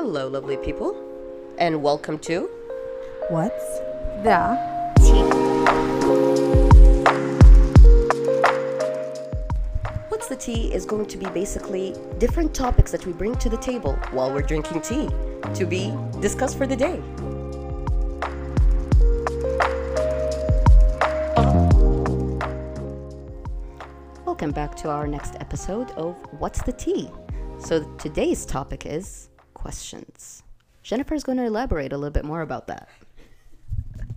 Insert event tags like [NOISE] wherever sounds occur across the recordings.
Hello, lovely people, and welcome to What's the Tea? What's the Tea is going to be basically different topics that we bring to the table while we're drinking tea to be discussed for the day. Welcome back to our next episode of What's the Tea? So today's topic is questions. Jennifer's going to elaborate a little bit more about that.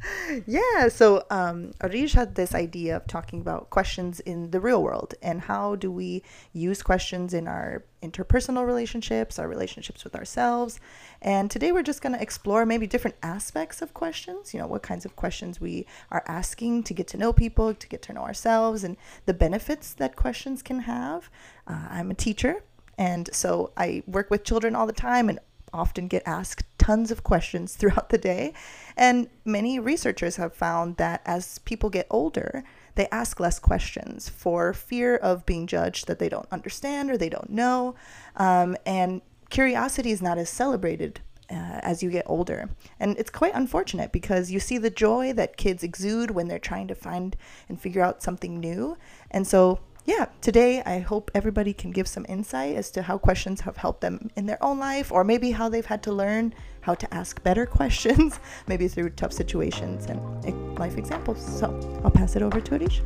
[LAUGHS] yeah so um Arij had this idea of talking about questions in the real world and how do we use questions in our interpersonal relationships our relationships with ourselves and today we're just going to explore maybe different aspects of questions you know what kinds of questions we are asking to get to know people to get to know ourselves and the benefits that questions can have uh, i'm a teacher and so i work with children all the time and often get asked tons of questions [LAUGHS] throughout the day. And many researchers have found that as people get older, they ask less questions for fear of being judged that they don't understand or they don't know. Um, and curiosity is not as celebrated uh, as you get older. And it's quite unfortunate because you see the joy that kids exude when they're trying to find and figure out something new. And so yeah, today I hope everybody can give some insight as to how questions have helped them in their own life, or maybe how they've had to learn how to ask better [LAUGHS] questions, maybe through tough situations and life examples. So I'll pass it over to Arij.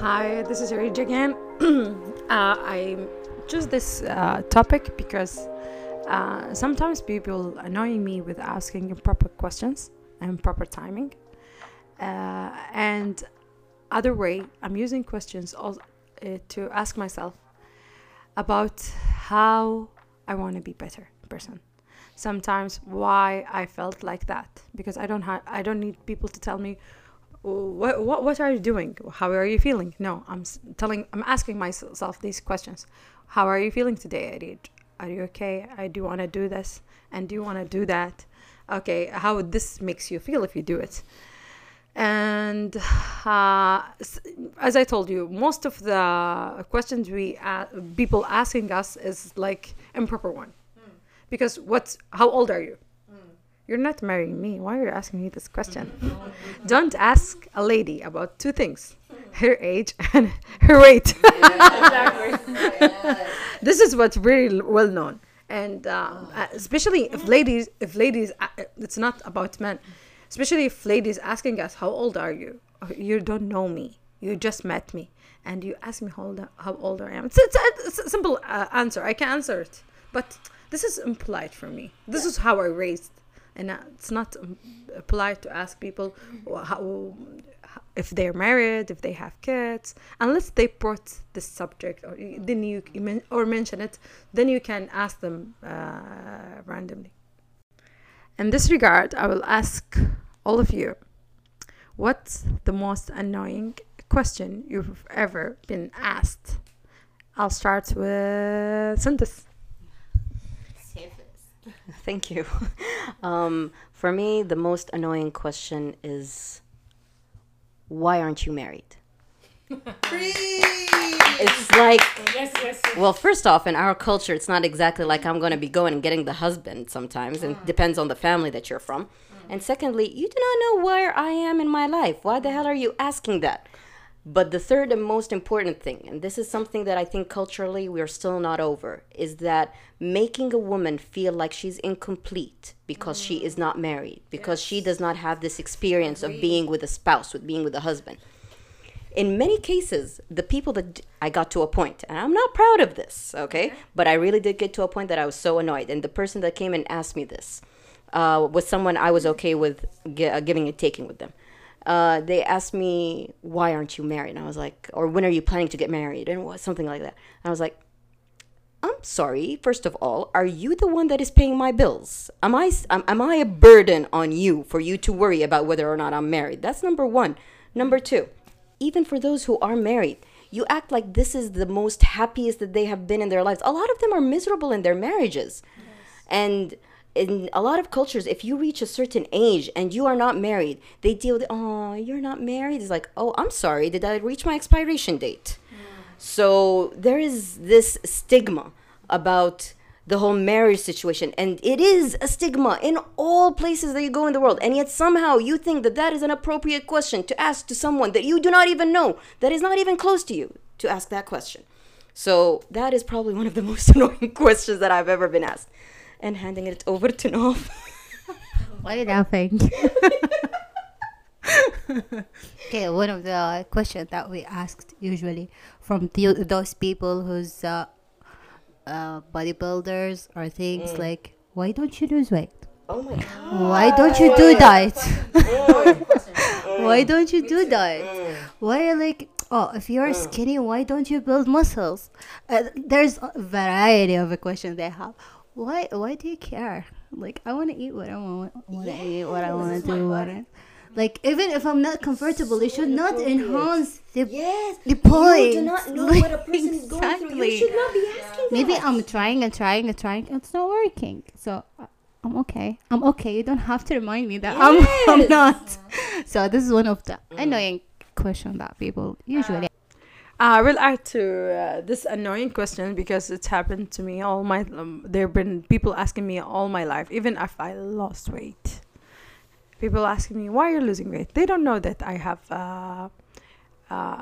Hi, this is Rich again. [CLEARS THROAT] uh, I choose this uh, topic because uh, sometimes people annoy me with asking improper questions and proper timing. Uh, and other way, I'm using questions also, uh, to ask myself about how I want to be better person. Sometimes why I felt like that because I don't have I don't need people to tell me what, what what are you doing how are you feeling no i'm telling i'm asking myself these questions how are you feeling today Arij? Are you okay? I do want to do this and do you want to do that? Okay how this makes you feel if you do it? And uh, as i told you most of the questions we uh, people asking us is like improper one. Mm. because what's how old are you? You're not marrying me. Why are you asking me this question? [LAUGHS] Don't ask a lady about two things [LAUGHS] her age [LAUGHS] and her weight. [LAUGHS] [LAUGHS] this is what's very well known. And uh, especially if ladies, if ladies, uh, it's not about men, especially if ladies asking us, How old are you? You don't know me. You just met me. And you ask me how old, how old I am. It's, it's, a, it's a simple uh, answer. I can answer it. But this is impolite for me. This yeah. is how I raised and it's not um, polite to ask people how, if they're married, if they have kids, unless they brought this subject or then you or mention it, then you can ask them uh, randomly. In this regard, I will ask all of you, what's the most annoying question you've ever been asked? I'll start with Sundus. [LAUGHS] Thank you. [LAUGHS] Um, for me, the most annoying question is why aren't you married? it's like yes, yes, yes. well first off in our culture it's not exactly like i'm going to be going and getting the husband sometimes and mm. depends on the family that you're from mm. and secondly you do not know where i am in my life why the hell are you asking that but the third and most important thing, and this is something that I think culturally we're still not over, is that making a woman feel like she's incomplete because mm. she is not married, because yes. she does not have this experience of being with a spouse, with being with a husband. In many cases, the people that I got to a point, and I'm not proud of this, okay, okay. but I really did get to a point that I was so annoyed. And the person that came and asked me this uh, was someone I was okay with g- uh, giving and taking with them uh, they asked me, why aren't you married? And I was like, or when are you planning to get married? And what, something like that. And I was like, I'm sorry. First of all, are you the one that is paying my bills? Am I am, am I a burden on you for you to worry about whether or not I'm married? That's number 1. Number 2, even for those who are married, you act like this is the most happiest that they have been in their lives. A lot of them are miserable in their marriages. Yes. And in a lot of cultures, if you reach a certain age and you are not married, they deal with, oh, you're not married. It's like, oh, I'm sorry. Did I reach my expiration date? So there is this stigma about the whole marriage situation and it is a stigma in all places that you go in the world and yet somehow you think that that is an appropriate question to ask to someone that you do not even know that is not even close to you to ask that question so that is probably one of the [LAUGHS] most annoying questions that i've ever been asked and handing it over to Nouf. [LAUGHS] why are you laughing okay one of the questions that we asked usually from the, those people who's uh, uh, bodybuilders or things mm. like, why don't you lose weight? Oh my god. Why don't you do that? why [LAUGHS] don't you do that? Why like oh if you're skinny why don't you build muscles? Uh, there's a variety of questions they have. Why why do you care? Like I want to eat what I want. Want to eat what I want to do. What I, like even if I'm not comfortable, it should not enhance the yes. the point. You do not know like, [LAUGHS] what a person exactly. is going through. You should not be asking Maybe. I'm trying and trying and trying. It's not working. So uh, I'm okay. I'm okay. You don't have to remind me that [LAUGHS] yes. I'm, I'm not. So this is one of the annoying question that people usually. Uh, I will add to uh, this annoying question because it's happened to me all my. Um, there have been people asking me all my life, even if I lost weight. People asking me why you're losing weight? They don't know that i have uh, uh,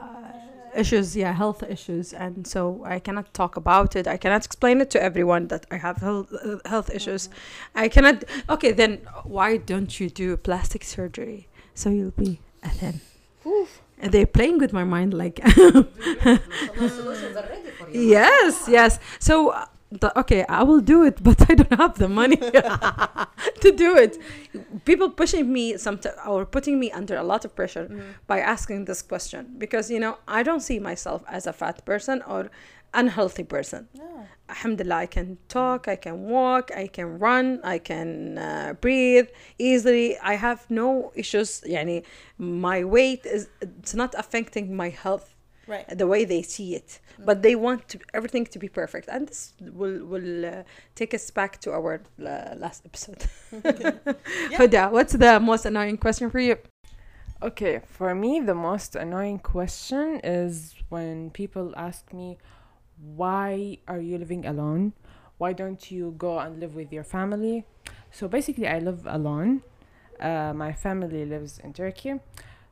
issues yeah health issues and so i cannot talk about it. I cannot explain it to everyone that i have health, uh, health issues. Mm-hmm. i cannot okay then why don't you do plastic surgery? So you'll be a thin and they're playing with my mind like [LAUGHS] [LAUGHS] yes yes so uh, the, okay, I will do it, [LAUGHS] but I don't have the money to do it. People pushing me some or putting me under a lot of pressure mm. by asking this question because you know I don't see myself as a fat person or unhealthy person. No. Alhamdulillah, I can talk, I can walk, I can run, I can uh, breathe easily. I have no issues. Yani, my weight is it's not affecting my health right. the way they see it mm-hmm. but they want to, everything to be perfect and this will will uh, take us back to our uh, last episode [LAUGHS] yeah. Huda, what's the most annoying question for you okay for me the most annoying question is when people ask me why are you living alone? Why don't you go and live with your family? So basically i live alone. Uh, my family lives in turkey.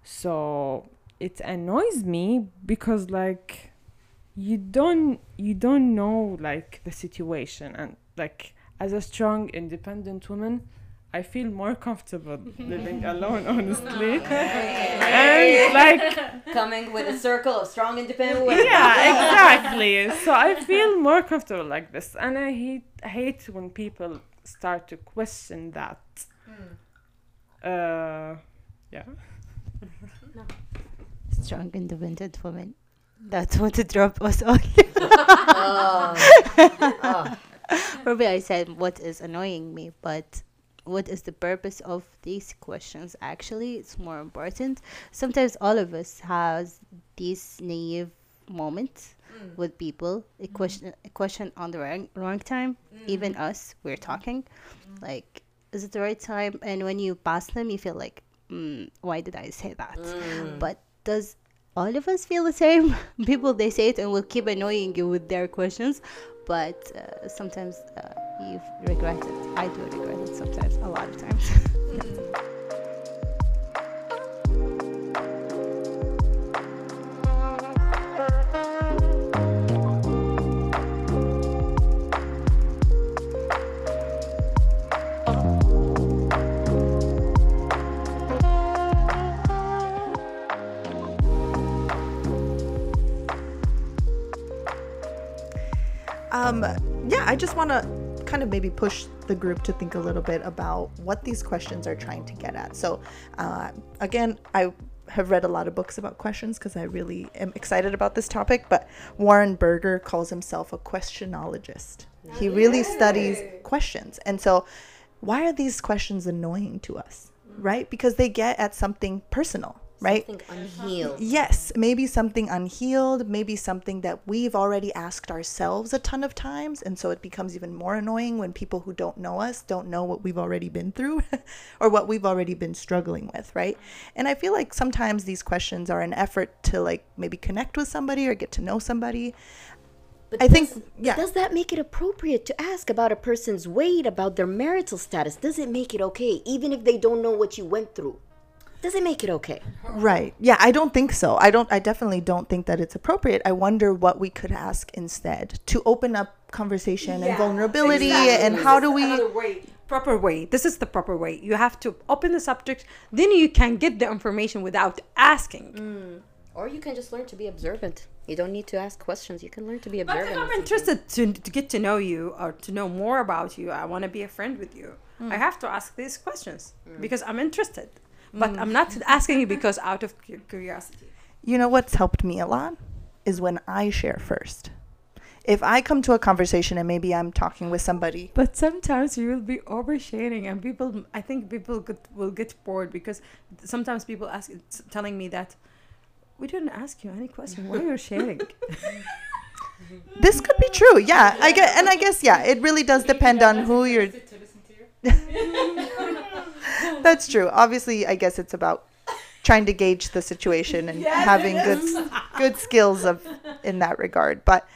So it annoys me because like you don't you don't know like the situation. And like as a strong independent woman I feel more comfortable [LAUGHS] living alone, honestly. [LAUGHS] and like coming with a circle of strong, independent women. Yeah, [LAUGHS] exactly. so I feel more comfortable like this, and I hate hate when people start to question that. Mm. Uh, yeah. no strong, independent woman. That's what to drop us on. oh. oh. Probably I said what is annoying me, but what is the purpose of these questions actually it's more important sometimes all of us has these naive moments mm. with people a mm. question a question on the wrong, wrong time mm. even us we're talking mm. like is it the right time and when you pass them you feel like mm, why did i say that mm. but does all of us feel the same? [LAUGHS] People they say it and will keep annoying you with their questions, but uh, sometimes uh, you regret it. I do regret it sometimes, a lot of times. Um, yeah, I just want to kind of maybe push the group to think a little bit about what these questions are trying to get at. So, uh, again, I have read a lot of books about questions because I really am excited about this topic. But Warren Berger calls himself a questionologist. He really studies questions. And so, why are these questions annoying to us? Right? Because they get at something personal right? Something unhealed. Yes, maybe something unhealed, maybe something that we've already asked ourselves a ton of times. And so it becomes even more annoying when people who don't know us don't know what we've already been through [LAUGHS] or what we've already been struggling with, right? And I feel like sometimes these questions are an effort to like maybe connect with somebody or get to know somebody. But I think- yeah. Does that make it appropriate to ask about a person's weight, about their marital status? Does it make it okay, even if they don't know what you went through? Does it make it okay? Right. Yeah, I don't think so. I don't I definitely don't think that it's appropriate. I wonder what we could ask instead to open up conversation and vulnerability and how do we Another way, proper way. This is the proper way. You have to open the subject, then you can get the information without asking. Mm. Or you can just learn to be observant. You don't need to ask questions. You can learn to be But observant. if I'm interested to, to get to know you or to know more about you, I want to be a friend with you. Mm. I have to ask these questions mm. because I'm interested. But mm. I'm not asking you because out of curiosity. You know what's helped me a lot is when I share first. If I come to a conversation and maybe I'm talking with somebody, But sometimes you will be oversharing, and people, I think people could, will get bored because sometimes people ask, telling me that we didn't ask you any question. Why are you sharing? [LAUGHS] this could be true. Yeah, I get, and I guess yeah, it really does depend on who you're. [LAUGHS] [LAUGHS] That's true. Obviously, I guess it's about trying to gauge the situation and having good good skills of in that regard. But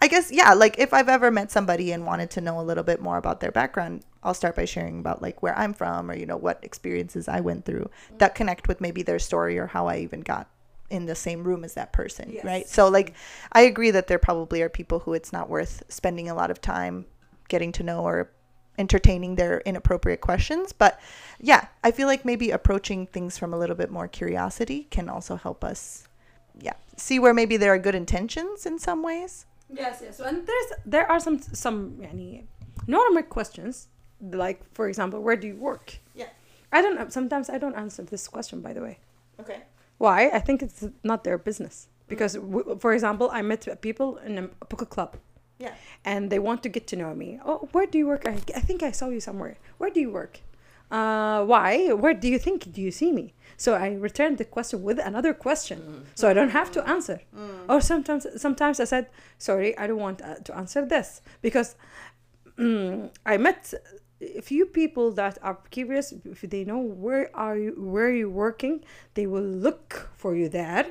I guess yeah, like if I've ever met somebody and wanted to know a little bit more about their background, I'll start by sharing about like where I'm from or you know what experiences I went through that connect with maybe their story or how I even got in the same room as that person, right? So like I agree that there probably are people who it's not worth spending a lot of time getting to know or entertaining their inappropriate questions. But yeah, I feel like maybe approaching things from a little bit more curiosity can also help us, yeah, see where maybe there are good intentions in some ways. Yes, yes. And there's there are some some yani, normal questions like for example, where do you work? Yeah. I don't know. Sometimes I don't answer this question. By the way, Okay. why? I think it's not their business because, mm. w- for example, I met people in a poker club. Yeah. And they want to get to know me. Oh, where do you work? I, I think I saw you somewhere. Where do you work? Uh, why? Where do you think do you see me? So I returned the question with another question, so I don't have to answer. Or sometimes, sometimes I said, "Sorry, I don't want uh, to answer this because mm, I met a few people that are curious. If they know where are you, where you working, they will look for you there,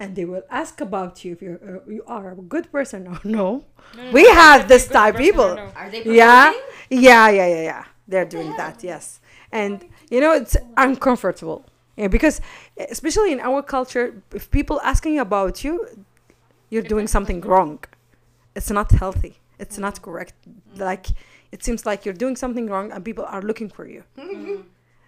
and they will ask about you if you uh, you are a good person or [LAUGHS] no. we have this type people. Are they Yeah, yeah, yeah, yeah, yeah. They're doing that, yes. And you know, it's uncomfortable. Yeah, because especially in our culture, if people asking about you, you're doing something wrong. It's not healthy. It's not correct. Mm-hmm. Like it seems like you're doing something wrong, and people are looking for you. Mm-hmm.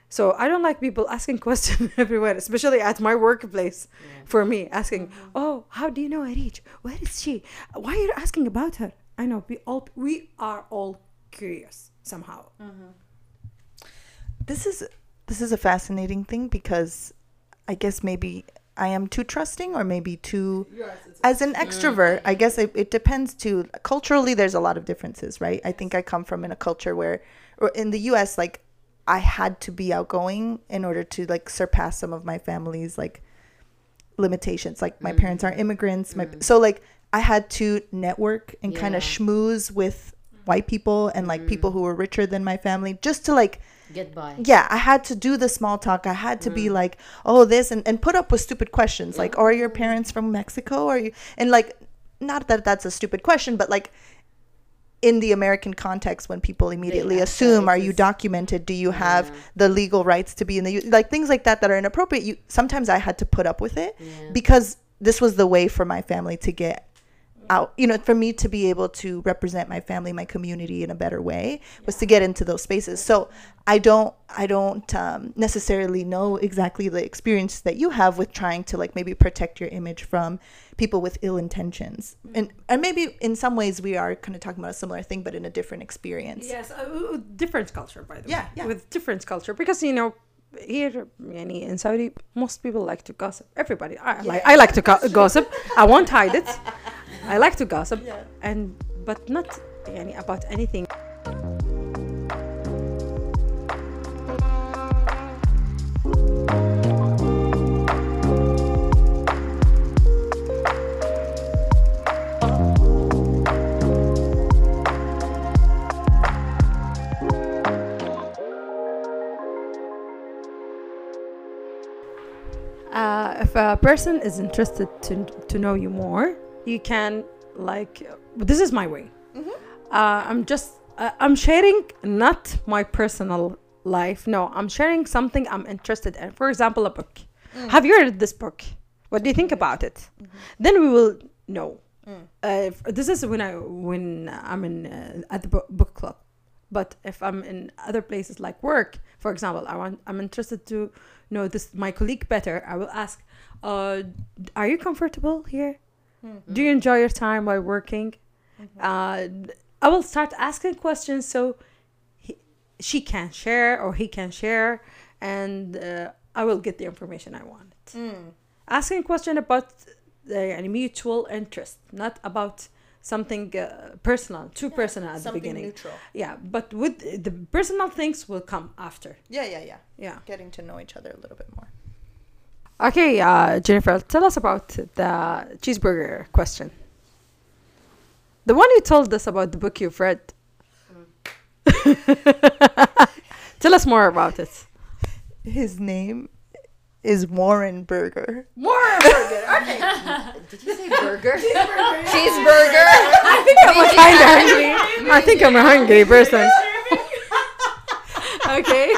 So I don't like people asking [LAUGHS] questions everywhere, especially at my workplace. For me, asking, "Oh, how do you know Arij? Where is she? Why are you asking about her?" I know we all we are all curious somehow. This is this is a fascinating thing because I guess maybe I am too trusting or maybe too as an extrovert I guess it, it depends too culturally there's a lot of differences right I think I come from in a culture where or in the US like I had to be outgoing in order to like surpass some of my family's like limitations. Like my parents are mm. immigrants my mm. so like I had to network and kind of schmooze with white people and like people who mm. were richer than my family just to like Get by. yeah i had to do the small talk. I had to be like oh this and, and put up with stupid questions. Like are your parents from mexico? Are you and like not that that's a stupid question but like in the american context when people immediately assume are you documented do you have the legal rights to be in the U-" like things like that that are inappropriate you sometimes i had to put up with it Yeah. because this was the way for my family to get out you know for me to be able to represent my family my community in a better way was to get into those spaces so i don't i don't um, necessarily know exactly the experience that you have with trying to like maybe protect your image from people with ill intentions and and maybe in some ways we are kind of talking about a similar thing but in a different experience Yes, uh, different culture, by the Yeah, way. yeah. With different culture, because you know, here yani, in Saudi, most people like to gossip. Everybody, I like, I like to go- gossip. I won't hide it. I like to gossip yeah. and but not يعني about anything Uh, if a person is interested to, to know you more, you can like. This is my way. Mhm. Uh, I'm just. Uh, I'm sharing not my personal life. No, I'm sharing something I'm interested in. For example, a book. Have you read this book? What do you think about it? Then we will know. Uh, if- this is when I when I'm in uh, at the book, book club. But if I'm in other places like work, for example, I want I'm interested to know this my colleague better. I will ask, uh, "Are you comfortable here? Do you enjoy your time while working?" Uh, I will start asking questions so he, she can share or he can share, and uh, I will get the information I want asking question about the uh, mutual interest, not about something uh, personal, too personal at the beginning. neutral. Yeah, but with the personal things will come after. Yeah, yeah, yeah. Yeah. Getting to know each other a little bit more. Okay, uh, Jennifer, tell us about the cheeseburger question. The one you told us about the book you've read. [LAUGHS] tell us more about it. His name is Warren Berger. Warren burger. Okay. [LAUGHS] Did you say burger? [LAUGHS] Cheeseburger. I think I'm kind of hungry. I think I'm a hungry person. okay.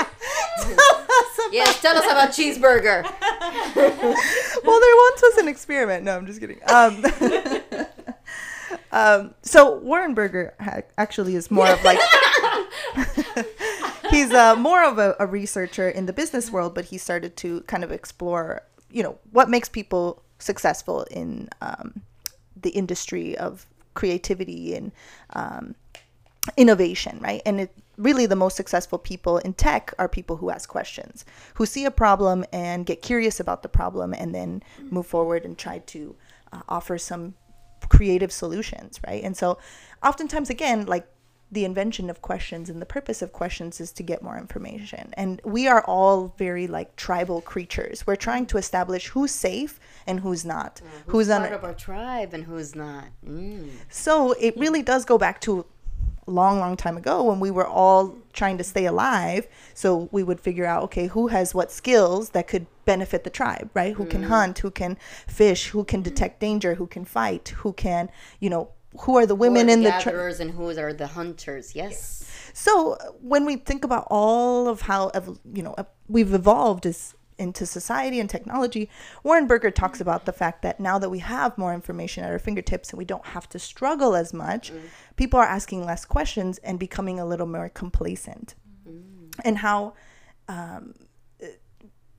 yes, tell us about cheeseburger. [LAUGHS] well, there once was an experiment. No, I'm just kidding. Um, [LAUGHS] um, so Warren Berger ha- actually is more of like [LAUGHS] he's uh, more of a, a researcher in the business world, but he started to kind of explore, you know, what makes people successful in um, the industry of creativity and um, innovation, right? And it really the most successful people in tech are people who ask questions, who see a problem and get curious about the problem and then move forward and try to uh, offer some creative solutions, right? And so oftentimes again, like the invention of questions and the purpose of questions is to get more information. And we are all very like tribal creatures. We're trying to establish who's safe and who's not. who's on part of our tribe and who's not? Mm. so it really does go back to long, long time ago when we were all trying to stay alive. So we would figure out, okay, who has what skills that could benefit the tribe, right? Who can hunt, who can fish, who can detect danger, who can fight, who can, you know, who are the women Who are in the the tribe. gatherers and who are the hunters? Yes. So uh, when we think about all of how you know we've evolved as into society and technology, Warren Berger talks about the fact that now that we have more information at our fingertips and we don't have to struggle as much, people are asking less questions and becoming a little more complacent. And how um,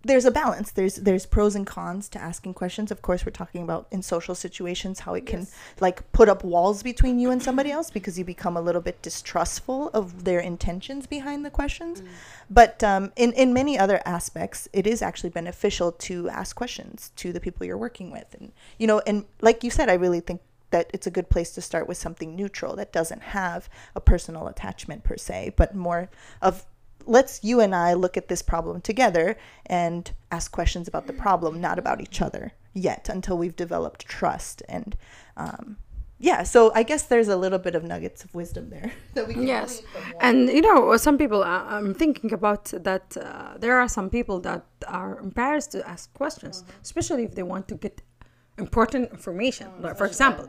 there's a balance. There's there's pros and cons to asking questions. Of course, we're talking about in social situations how it can like put up walls between you and somebody else because you become a little bit distrustful of their intentions behind the questions. But um, in in many other aspects, it is actually beneficial to ask questions to the people you're working with, and you know, and like you said, I really think that it's a good place to start with something neutral that doesn't have a personal attachment per se, but more of let's you and I look at this problem together and ask questions about the problem, not about each other yet, until we've developed trust. And um, yeah, so I guess there's a little bit of nuggets of wisdom there [LAUGHS] that we can Yes, glean from Warren. and you know, some people. Uh, I'm thinking about that. Uh, there are some people that are embarrassed to ask questions, especially if they want to get important information. like, for example,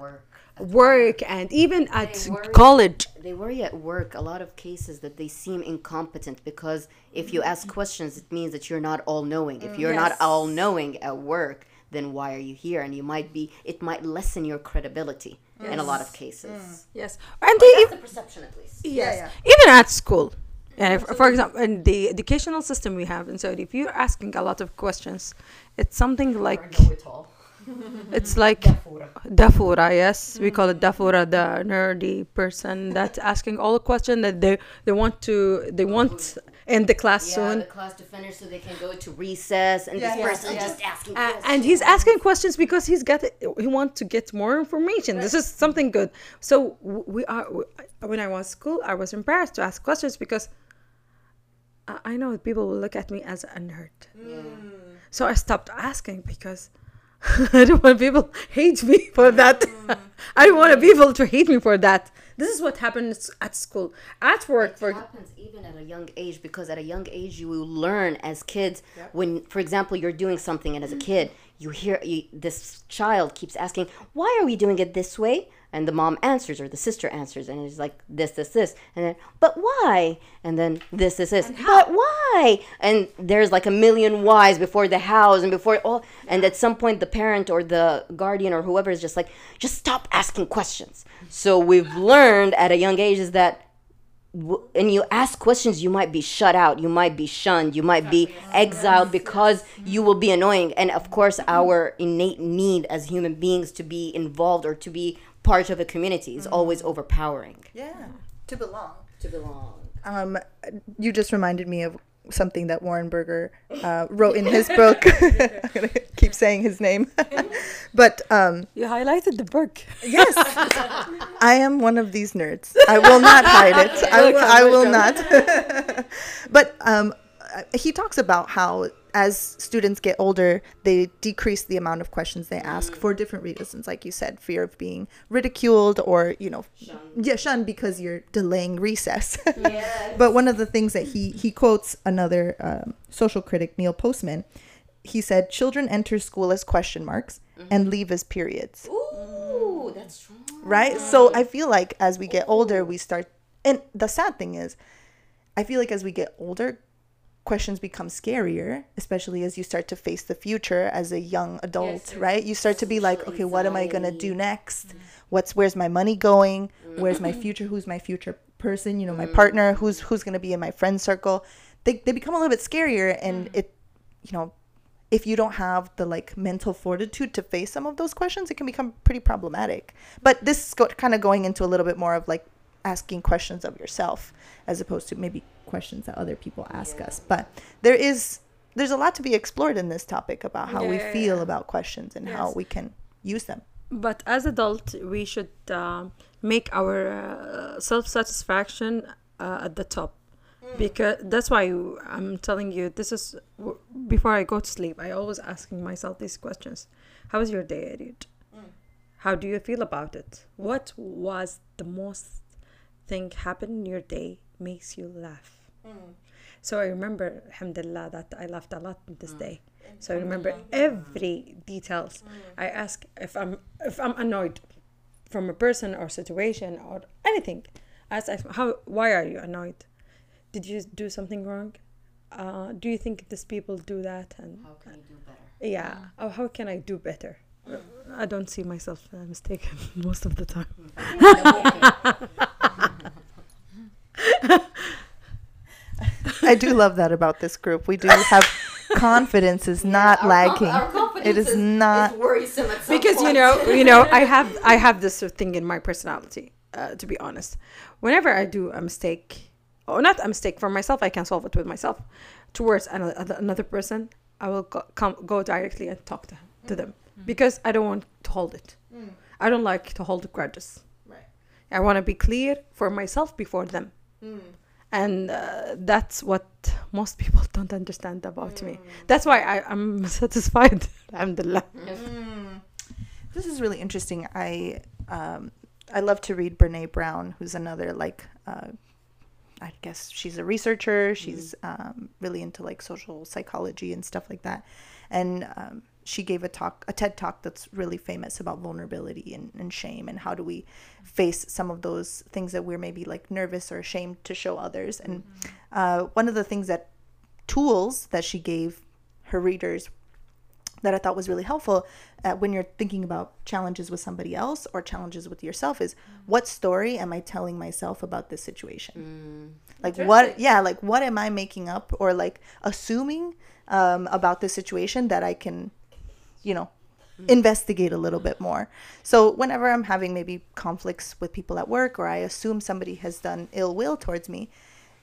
work. work and even at worry- college. They worry at work a lot of cases that they seem incompetent because if you ask mm-hmm. questions, it means that you're not all knowing. If mm, you're not all knowing at work, then why are you here? And you might be, it might lessen your credibility in a lot of cases. Mm, yes, and they That's the perception, at least. Yes. Even at school. Yeah, f- for example, in the educational system we have in Saudi, if you're asking a lot of questions, it's something like it's like dafura. Yes, we call it dafura, the nerdy person that's [LAUGHS] asking all the questions that they they want to they want in the class Yeah, soon. the class to finish so they can go to recess, and this person just asking Uh, questions. and he's asking questions because he's got he wants to get more information. This is something good. So we are when I was school, I was embarrassed to ask questions because I, I know people will look at me as a nerd. Yeah. So I stopped asking because [LAUGHS] I don't want people hate me for that. [LAUGHS] I don't want people to hate me for that. This is what happens at school, at work. It For happens even at a young age because at a young age you will learn as kids when, for example, you're doing something and as a mm-hmm. kid you hear you, this child keeps asking, "Why are we doing it this way?" And the mom answers or the sister answers, and it's like this, this, this, and then, but why? And then this, this, this, but why? And there's like a million whys before the hows and before all, and at some point the parent or the guardian or whoever is just like, just stop asking questions. So we've learned at a young age is that and you ask questions, you might be shut out, you might be shunned, you might be exiled because you will be annoying. And of course, our innate need as human beings to be involved or to be part of a community is always overpowering. Yeah, to belong. To belong. Um, you just reminded me of something that Warren Berger uh, wrote in his book. [LAUGHS] I'm gonna keep saying his name, [LAUGHS] but um, you highlighted the book. yes, [LAUGHS] I am one of these nerds. I will not hide it. I, will- I will not. but um, uh, he talks about how as students get older, they decrease the amount of questions they ask for different reasons, like you said, fear of being ridiculed or you know, yeah, shunned because you're delaying recess. [LAUGHS] but one of the things that he he quotes another um, social critic, Neil Postman. He said, "Children enter school as question marks and leave as periods." Ooh, that's strong. right? So I feel like as we get older, we start, and the sad thing is, I feel like as we get older, questions become scarier, especially as you start to face the future as a young adult, right? You start to be like, okay, what am I gonna do next? Mm-hmm. What's where's my money going? Mm-hmm. Where's my future? Who's my future person? You know, my mm-hmm. partner. Who's who's gonna be in my friend circle? They they become a little bit scarier, and mm. it, you know, if you don't have the like mental fortitude to face some of those questions, it can become pretty problematic. But this is go- kind of going into a little bit more of like asking questions of yourself as opposed to maybe questions that other people ask us. But there is there's a lot to be explored in this topic about how we Yeah. feel about questions and how we can use them. But as adult, we should um make our uh, self satisfaction uh, at the top, because that's why I'm telling you this is w- before I go to sleep. I always asking myself these questions: How was your day, Arij? How do you feel about it? What was the most thing happened in your day makes you laugh? Mm. So I remember, alhamdulillah, that I laughed a lot this mm. day. So I remember every details. Mm. I ask if I'm if I'm annoyed from a person or situation or anything. I ask how why are you annoyed? Did you do something wrong? Uh, do you think these people do that? And How can you do better? yeah, oh, how can I do better? I don't see myself uh, mistaken [LAUGHS] most of the time. [LAUGHS] I do love that about this group. We do have [LAUGHS] confidence is not lagging. it is not worrisome at some because you know you know i have [LAUGHS] i have this thing in my personality uh, to be honest. Whenever i do a mistake or not a mistake for myself i can solve it with myself. Towards another, another person i will go, come go directly and talk to, to them. Mm-hmm. Because i don't want to hold it. Mm. I don't like to hold grudges. Right. i want to be clear for myself before them mm. And uh, that's what most people [LAUGHS] don't understand about me that's why I, i'm [LAUGHS] satisfied [LAUGHS] alhamdulillah This is really interesting. I um, I love to read Brene Brown, who's another like uh, I guess she's a researcher. She's um, really into like social psychology and stuff like that. And um, she gave a talk, a TED talk that's really famous about vulnerability and, and shame and how do we face some of those things that we're maybe like nervous or ashamed to show others. And uh, one of the things that tools that she gave her readers that I thought was really helpful uh, when you're thinking about challenges with somebody else or challenges with yourself is what story am I telling myself about this situation? Like what? Yeah, like what am I making up or like assuming um, about this situation that I can, you know, investigate a little bit more. So whenever I'm having maybe conflicts with people at work or I assume somebody has done ill will towards me,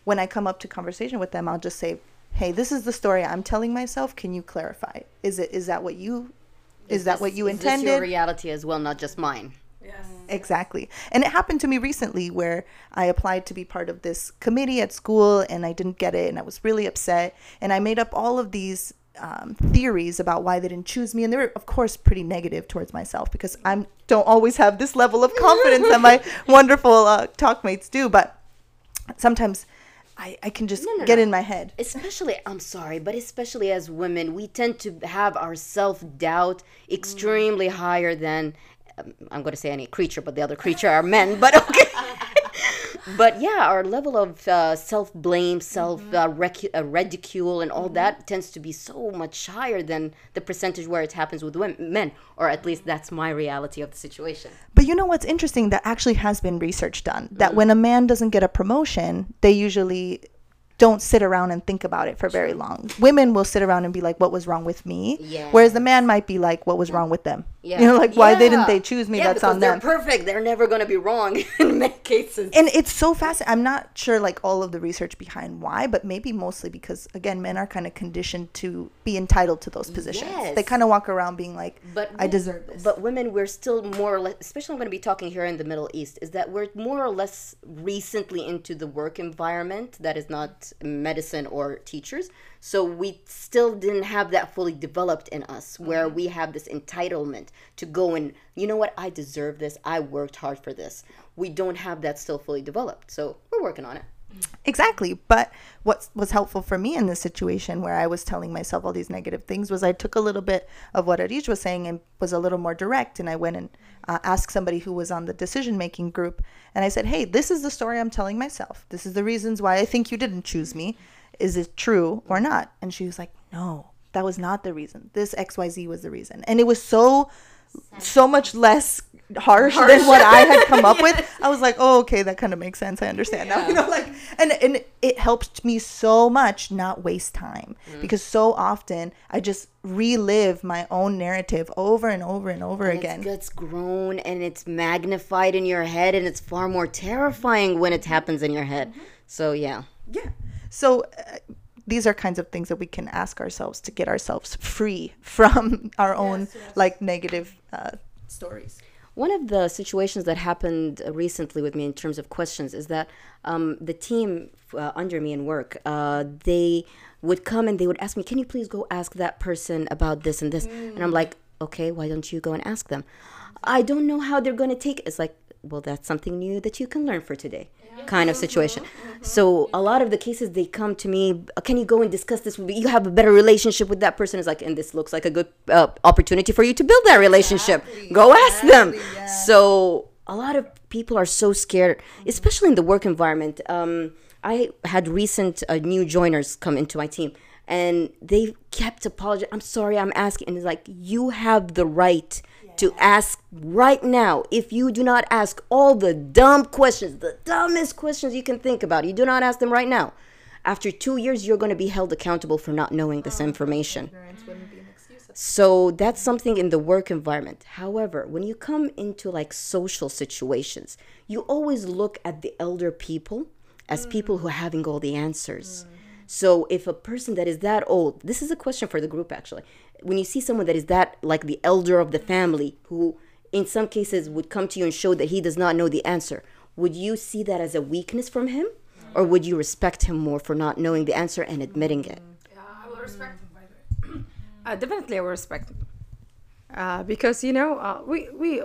when I come up to conversation with them, I'll just say, "Hey, this is the story I'm telling myself. Can you clarify? Is it is that what you is, that what you Is this your intended?" reality as well, not just mine. Yes. Exactly. And it happened to me recently where I applied to be part of this committee at school and I didn't get it and I was really upset and I made up all of these um, theories about why they didn't choose me, and they were, of course, pretty negative towards myself because I don't always have this level of confidence that my [LAUGHS] wonderful uh, talkmates do. But sometimes I, I can just No, no, get no. in my head. especially i'm sorry but especially as women we tend to have our self-doubt extremely higher than um, i'm going to say any creature but the other creature are men but okay [LAUGHS] but yeah our level of uh, self-blame self uh, recu- uh, ridicule and all that tends to be so much higher than the percentage where it happens with women, men or at least that's my reality of the situation But you know what's interesting? That actually has been research done. That when a man doesn't get a promotion, they usually don't sit around and think about it for very long. Women will sit around and be like, "What was wrong with me?" Whereas the man might be like, "What was wrong with them?" yeah You know, like why didn't they choose me? yeah, That's on they're them. perfect they're never going to be wrong [LAUGHS] in many cases and it's so fascinating. I'm not sure like all of the research behind why, but maybe mostly because again, men are kind of conditioned to be entitled to those positions. They kind of walk around being like, but "I deserve this." But women, we're still more or less, especially I'm going to be talking here in the Middle East, is that we're more or less recently into the work environment that is not medicine or teachers. So we still didn't have that fully developed in us, where mm-hmm. we have this entitlement to go and you know what, I deserve this. I worked hard for this. We don't have that still fully developed. So we're working on it. Exactly. But what was helpful for me in this situation where I was telling myself all these negative things was I took a little bit of what Arij was saying and was a little more direct. And I went and uh, asked somebody who was on the decision making group. And I said, hey, this is the story I'm telling myself. This is the reasons why I think you didn't choose me. Is it true or not? And she was like, no, that was not the reason. This XYZ was the reason. And it was so, so much less harsh, than what I had come up [LAUGHS] with. I was like, oh, okay, that kind of makes sense. I understand now. [LAUGHS] You know, like, and and it helped me so much not waste time because so often I just relive my own narrative over and over and over And again. It gets grown and it's magnified in your head, and it's far more terrifying when it happens in your head. So yeah. Yeah. So uh, these are kinds of things that we can ask ourselves to get ourselves free [LAUGHS] from our own like negative uh, stories. One of the situations that happened uh, recently with me in terms of questions is that um, the team uh, under me in work, uh, they would come and they would ask me, "Can you please go ask that person about this and this?" And I'm like, "Okay, why don't you go and ask them?" I don't know how they're going to take it. It's like, well, that's something new that you can learn for today, kind of situation. So a lot of the cases they come to me, "Can you go and discuss this with me? You have a better relationship with that person." It's like, and this looks like a good uh, opportunity for you to build that relationship. Go ask them. So a lot of people are so scared, especially in the work environment. Um, I had recent uh, new joiners come into my team, and they kept apologizing. I'm sorry, I'm asking, and it's like you have the right to ask right now. If you do not ask all the dumb questions, the dumbest questions you can think about, you do not ask them right now. After two years, you're going to be held accountable for not knowing this information. So that's something in the work environment. However, when you come into like social situations, you always look at the elder people as people who are having all the answers. So if a person that is that old, this is a question for the group actually. When you see someone that is that like the elder of the family who in some cases would come to you and show that he does not know the answer, would you see that as a weakness from him? Or would you respect him more for not knowing the answer and admitting it? Yeah, I will respect him, by the way. uh, definitely, I will respect him. Uh, because, you know, uh, we, we,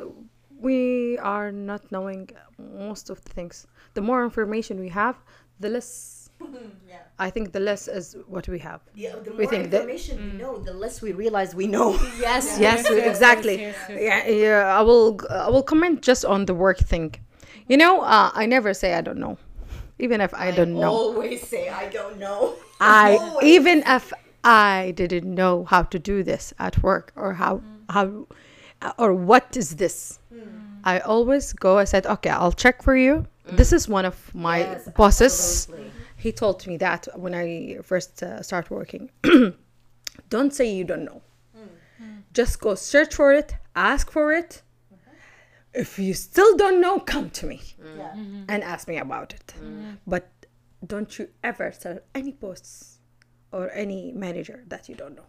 we are not knowing most of the things. The more information we have, the less. [LAUGHS] I think the less is what we have. Yeah, the We more think that- information we mm. know, the less we realize we know. [LAUGHS] [LAUGHS] Yes, yes, exactly. Yeah, yeah. I will. I will comment just on the work thing. You know, uh, I never say I don't know, even if I, don't know. I always say I don't know. [LAUGHS] I even if I didn't know how to do this at work or how mm. how or what is this. Mm. I always go. I said, okay, I'll check for you. This is one of my bosses. He told me that when I first uh, start working. [CLEARS THROAT] don't say you don't know. Mm-hmm. Just go search for it, ask for it. Mm-hmm. If you still don't know, come to me mm-hmm. and ask me about it. But don't you ever tell any boss or any manager that you don't know.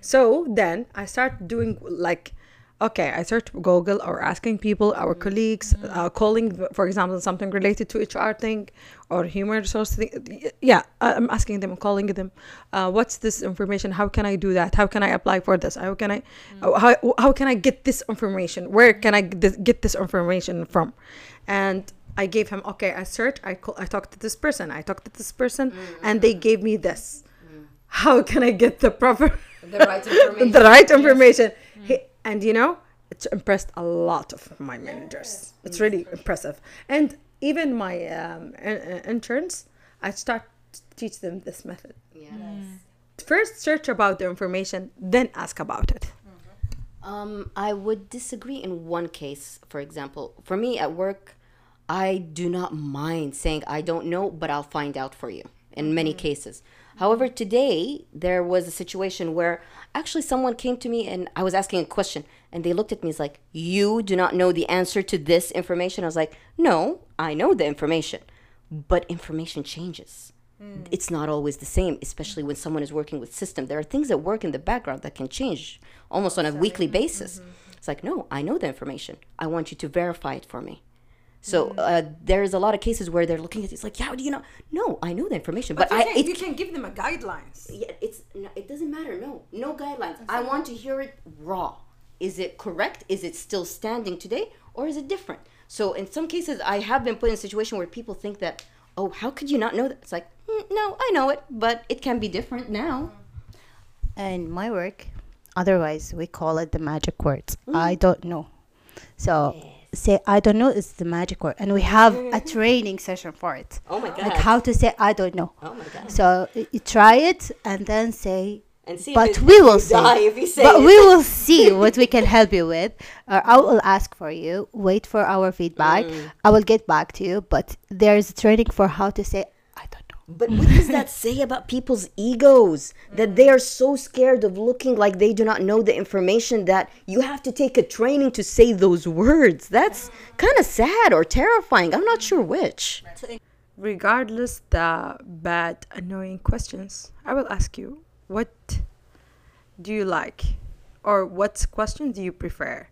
So then I start doing like okay, I search Google or asking people, our colleagues, uh, calling, for example, something related to HR thing or human resource thing. Yeah, I'm asking them, calling them, uh, what's this information? How can I do that? How can I apply for this? How can I, uh, how, how can I get this information? Where can I get this information from? And I gave him, okay, I search I, call, I talked to this person, I talked to this person, mm-hmm. and they gave me this. Mm. How can I get the proper, the right information? [LAUGHS] the right information. Yes. He, and you know it's impressed a lot of my managers it's really impressive and even my um, interns i start to teach them this method yeah. Mm. first search about the information then ask about it mm-hmm. um, i would disagree in one case for example for me at work i do not mind saying i don't know but i'll find out for you in many mm-hmm. cases However, today there was a situation where actually someone came to me and I was asking a question and they looked at me as like, "You do not know the answer to this information." I was like, "No, I know the information, but information changes." Mm. It's not always the same, especially when someone is working with system. There are things that work in the background that can change almost on a weekly basis. Mm-hmm. It's like, no, I know the information. I want you to verify it for me. So mm. uh, there's a lot of cases where they're looking at it, it's like, yeah, do you know? No, I know the information, but, but I can, you can give them a guidelines. Yeah, it's no, it doesn't matter. No, no guidelines. I want to hear it raw. Is it correct? Is it still standing today, or is it different? So in some cases, I have been put in a situation where people think that, oh, how could you not know that? It's like, mm, no, I know it, but it can be different now. And my work, otherwise we call it the magic words. Mm. I don't know. So. Yeah say I don't know is the magic word, and we have a training session for it. Oh my god! Like how to say I don't know. Oh my god! So you try it and then say. And see but we will see. but it. we will [LAUGHS] see what we can help you with. Or I will ask for you. Wait for our feedback. Mm. I will get back to you. But there is a training for how to say but what does that [LAUGHS] say about people's egos? That they are so scared of looking like they do not know the information that you have to take a training to say those words. That's kind of sad or terrifying. I'm not sure which. Regardless the bad, annoying questions, I will ask you, what do you like? Or what questions do you prefer?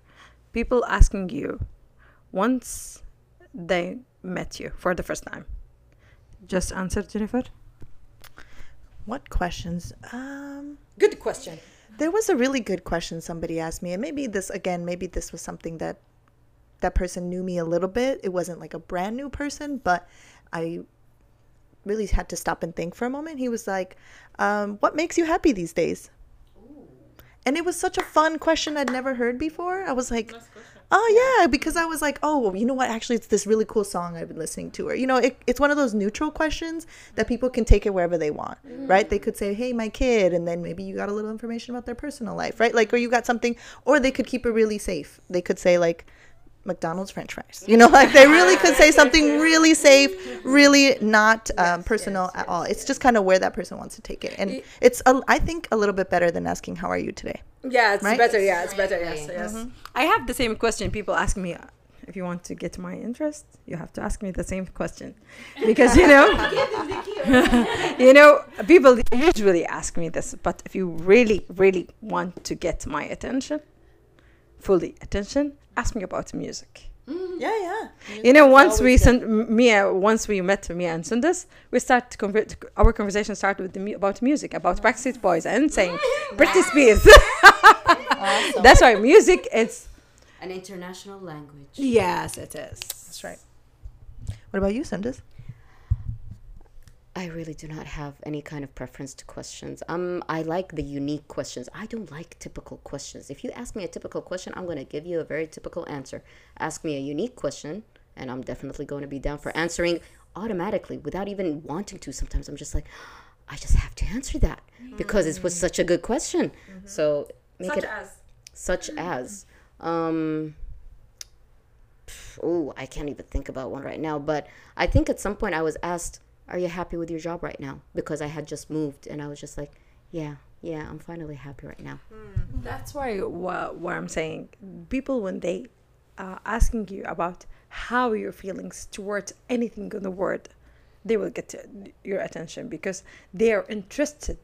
People asking you once they met you for the first time just answered, Jennifer? What questions? Um, good question. There was a really good question somebody asked me, and maybe this again, maybe this was something that that person knew me a little bit. It wasn't like a brand new person, but I really had to stop and think for a moment. He was like, um, "What makes you happy these days?" Ooh. And it was such a fun question I'd never heard before. I was like, oh yeah. because i was like oh well, you know what? Actually it's this really cool song i've been listening to or you know it, it's one of those neutral questions that people can take it wherever they want mm. right? They could say hey my kid and then maybe you got a little information about their personal life right? Like or you got something or they could keep it really safe. They could say like McDonald's French fries. You know, like they really could say something really safe, really not um, yes, personal yes, at yes, all. It's just kind of where that person wants to take it, and it's a, I think a little bit better than asking how are you today. Yeah, it's right? better. Yeah, it's better. Yes, yes. Mm-hmm. I have the same question. People ask me uh, if you want to get my interest, you have to ask me the same question, [LAUGHS] because you know, [LAUGHS] you know, people usually ask me this. But if you really, really want to get my attention, fully attention, ask me about music. Mm. Yeah, yeah. Music you know, once we sent Mia, once we met Mia and Sundus, we start conver- our conversation started with the mu- about music, about Backstreet Boys, and saying [LAUGHS] Britney Spears. awesome. [LAUGHS] That's why music is an international language. Yes, it is. That's right. What about you, Sundus? I really do not have any kind of preference to questions. Um, I like the unique questions. I don't like typical questions. If you ask me a typical question, I'm going to give you a very typical answer. Ask me a unique question, and I'm definitely going to be down for answering automatically without even wanting to. Sometimes I'm just like, [GASPS] I just have to answer that because it was such a good question. Mm-hmm. So make such it as such as. Um, oh, I can't even think about one right now. But I think at some point I was asked are you happy with your job right now? Because I had just moved and I was just like, yeah, yeah, I'm finally happy right now. Mm. That's why what, what I'm saying, people when they uh, asking you about how your feelings towards anything in the world, they will get your attention because they are interested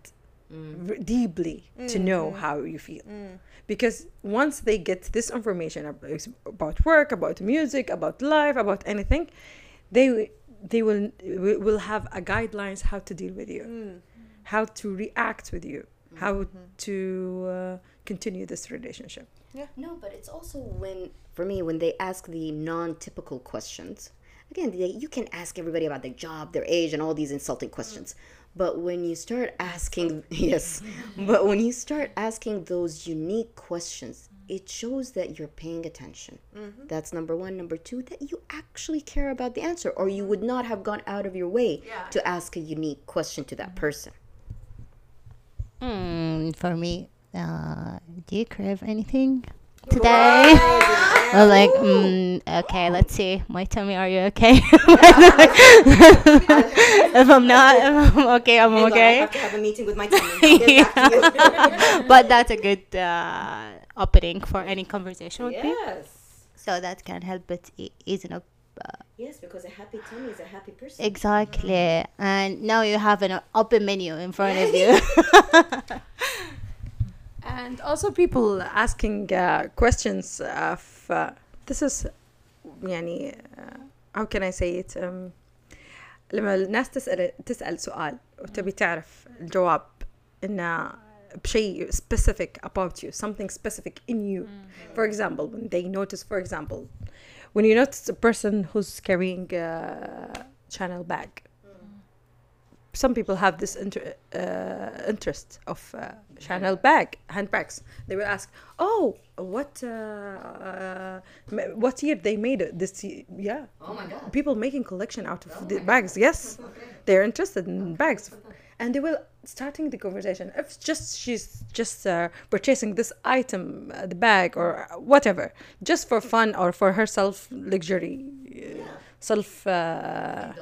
r- deeply to know how you feel because once they get this information about work about music about life about anything they w- they will will have a guidelines how to deal with you how to react with you how to uh, continue this relationship Yeah. No, but it's also when, for me, when they ask the non typical questions. Again, they, you can ask everybody about their job, their age, and all these insulting questions. But when you start asking, [LAUGHS] yes, but when you start asking those unique questions, it shows that you're paying attention. That's number one. Number two, that you actually care about the answer, or you would not have gone out of your way to ask a unique question to that person. Hmm, for me, uh, do you crave anything today? [LAUGHS] I was like, mm, okay, let's see. My tummy, are you okay? [LAUGHS] [LAUGHS] if I'm not, if I'm okay, I'm okay. I have, to have a meeting with my tummy. but that's a good uh, opening for any conversation with me. Yes. So that can help it e- easing up. Yes, because a happy tummy is a happy person. Exactly. And now you have an open menu in front of you. And also people asking uh, questions of uh, this is يعني uh, how can I say it? Um, لما الناس تسأل تسأل سؤال وتبي تعرف الجواب إنه بشيء specific about you something specific in you. Mm. For example when they notice for example when you notice a person who's carrying a Chanel bag some people have this inter- uh, interest of uh, Chanel bag handbags. They will ask, "Oh, what uh, uh, what year they made it? This year? yeah." Oh my god. People making collection out of the bags. Yes, [LAUGHS] they're interested in bags, and they will starting the conversation. If just she's just uh, purchasing this item, uh, the bag or whatever, just for fun or for herself luxury, uh, self uh,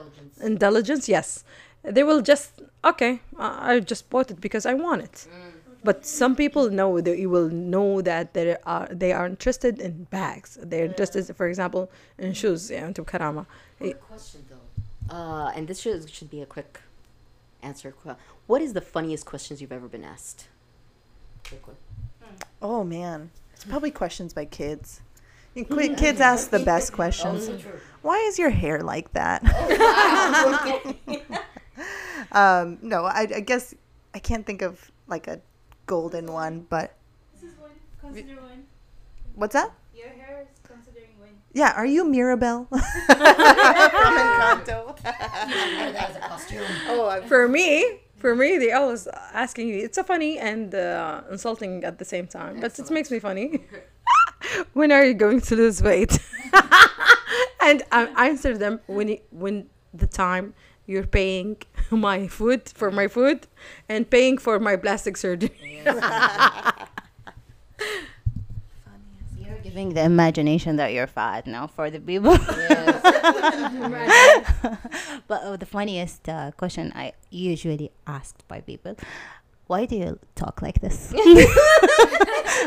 indulgence. Yes, they will just okay. I I just bought it because I want it. But some people know that you will know that they are they are interested in bags. They're interested, for example, in shoes. Yeah, to karama. Quick question though. Uh, and this should should be a quick answer. What is the funniest questions you've ever been asked? Oh man, it's probably questions by kids. [LAUGHS] Kids ask the best questions. Why is your hair like that? [LAUGHS] [LAUGHS] um, no, I, I guess I can't think of like a golden one, but This is one. Consider one. what's that? Your hair is considering one. Yeah, are you Mirabel [LAUGHS] [LAUGHS] from Encanto? As a costume. oh, For me, for me, they always asking you. It's a funny and uh, insulting at the same time, but it makes me funny. [LAUGHS] when are you going to lose weight? and I answer them when it, when the time you're paying [LAUGHS] my food for my food and paying for my plastic surgery. [LAUGHS] You're giving the imagination that you're fat now for the people. [LAUGHS] but uh, the funniest uh, question I usually asked by people, why do you talk like this?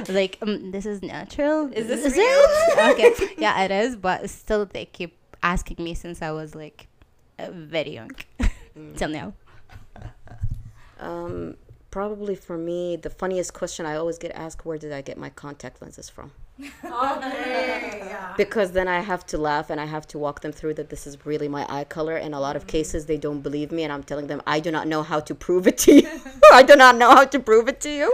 like, um, this is natural. Is this it? okay, yeah, it is. But still, they keep asking me since I was like very young till now. Um, probably for me, the funniest question I always get asked: Where did I get my contact lenses from? Because then I have to laugh and I have to walk them through that this is really my eye color. In a lot of cases, they don't believe me, and I'm telling them I do not know how to prove it to you. [LAUGHS] I do not know how to prove it to you.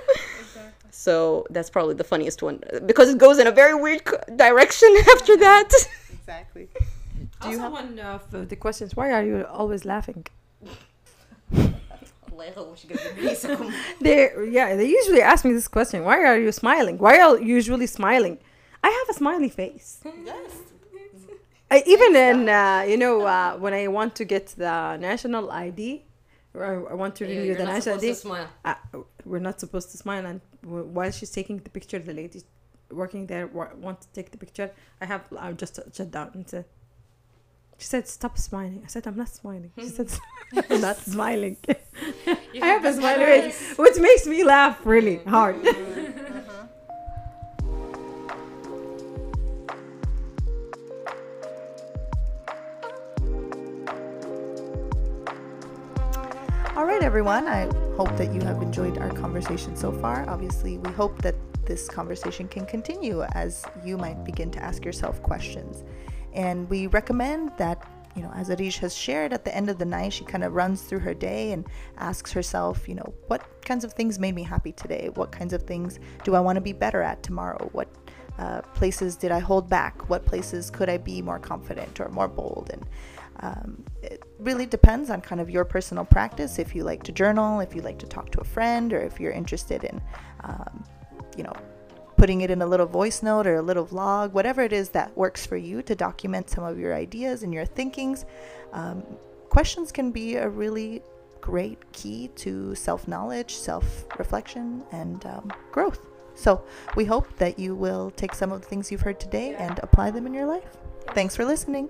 So that's probably the funniest one because it goes in a very weird co- direction [LAUGHS] after that. exactly. Do you have one of the questions? Why are you always laughing? [LAUGHS] [LAUGHS] They yeah, they usually ask me this question. Why are you smiling? Why are you usually smiling? I have a smiley face. [LAUGHS] Yes. I, even in uh, you know uh, when I want to get the national ID, or I want to renew the national ID. smile. uh, we're not supposed to smile and while she's taking the picture the lady working there wa- want to take the picture i have i just shut down and said she said stop smiling. I said i'm not smiling. She said hmm. [LAUGHS] i'm not [LAUGHS] smiling. [LAUGHS] I have a smiley face which makes me laugh really hmm. hard. Hmm. Uh-huh. All right, everyone. I hope that you have enjoyed our conversation so far. Obviously, we hope that this conversation can continue as you might begin to ask yourself questions. And we recommend that, you know, as Arij has shared at the end of the night, she kind of runs through her day and asks herself, you know, what kinds of things made me happy today? What kinds of things do I want to be better at tomorrow? What uh, places did I hold back? What places could I be more confident or more bold? And um, it really depends on kind of your personal practice. If you like to journal, if you like to talk to a friend, or if you're interested in, um, you know, putting it in a little voice note or a little vlog, whatever it is that works for you to document some of your ideas and your thinkings. Um, questions can be a really great key to self knowledge, self reflection, and um, growth. So we hope that you will take some of the things you've heard today and apply them in your life. Thanks for listening.